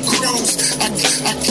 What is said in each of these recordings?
I, I,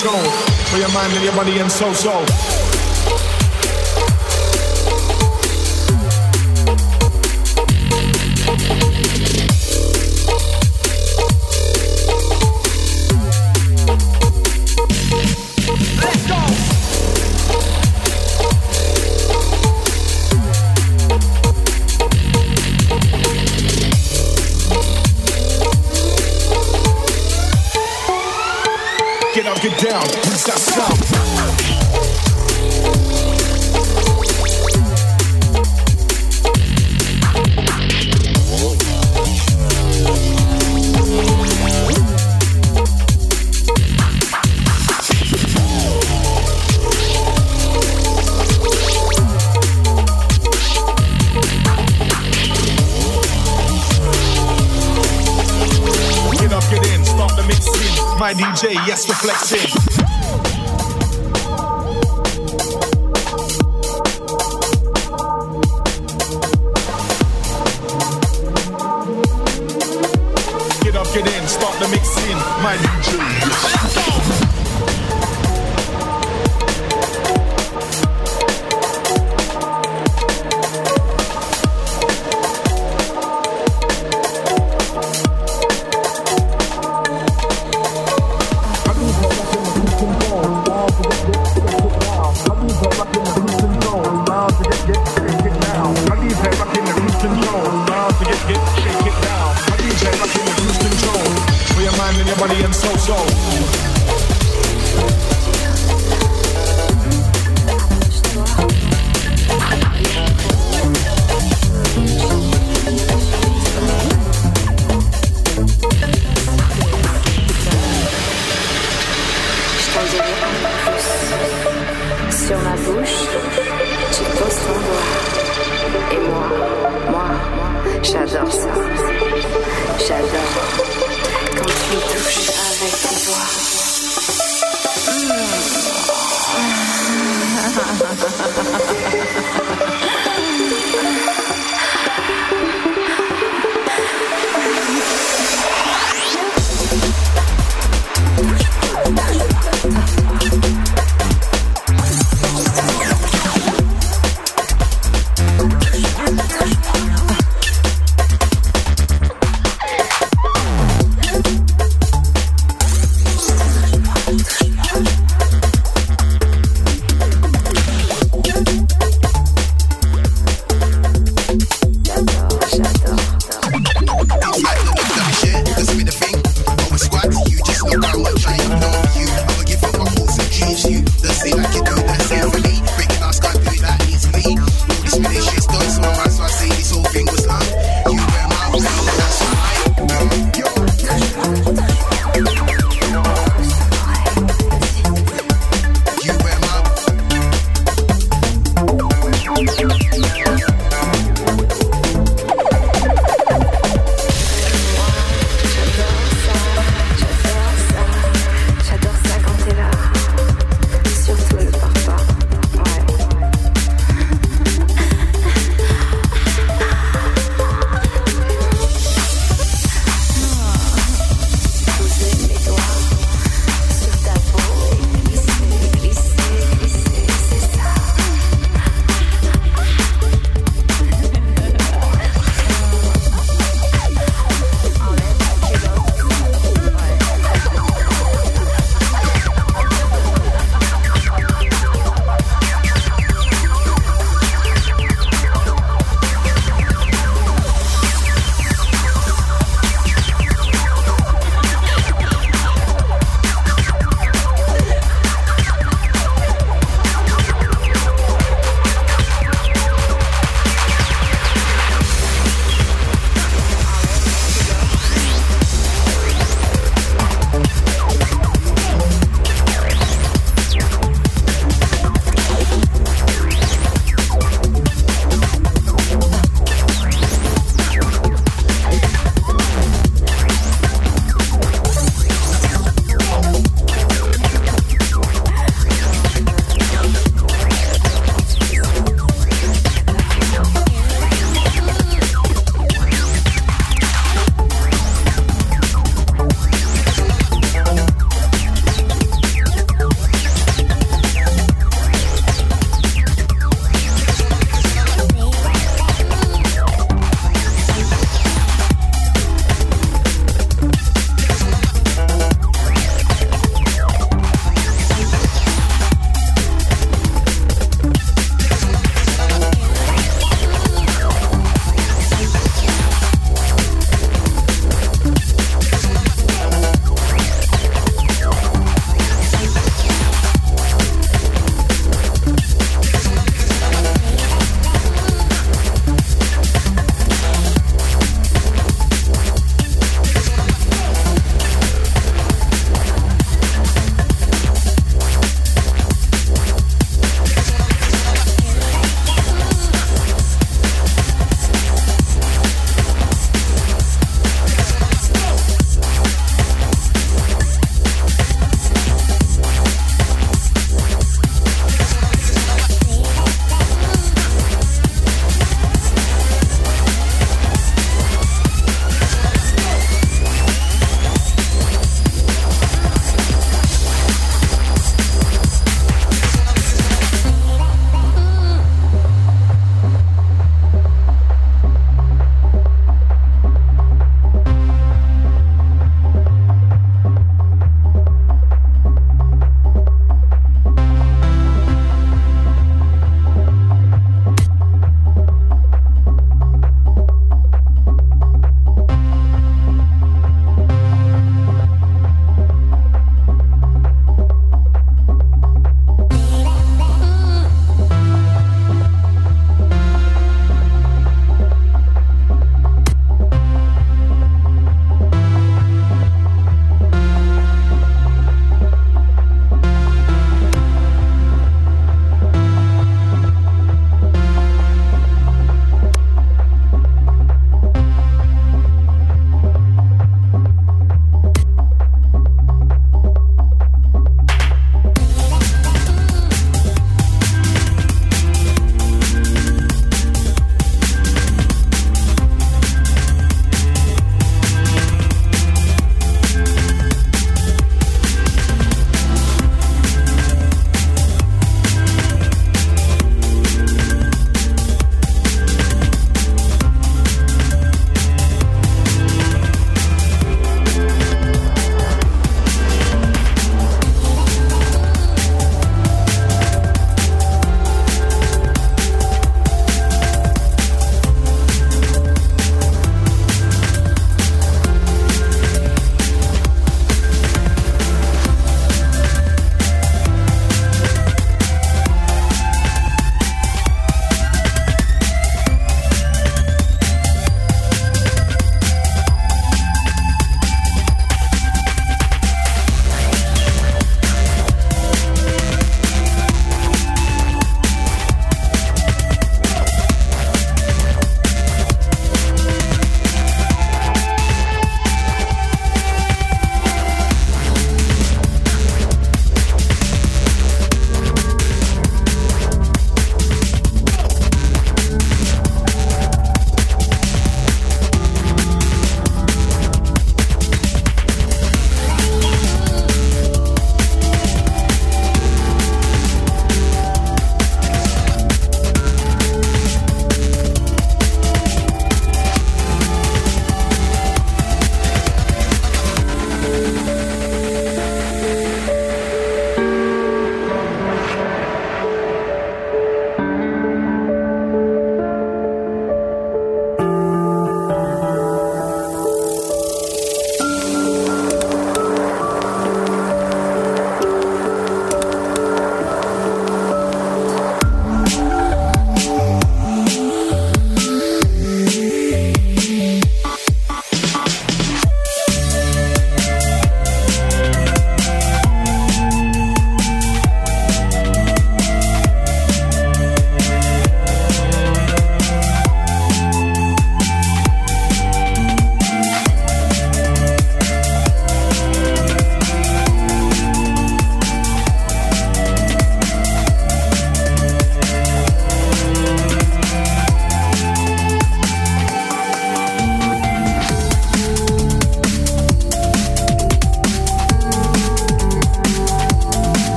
control for your mind and your body and soul. So. Yes,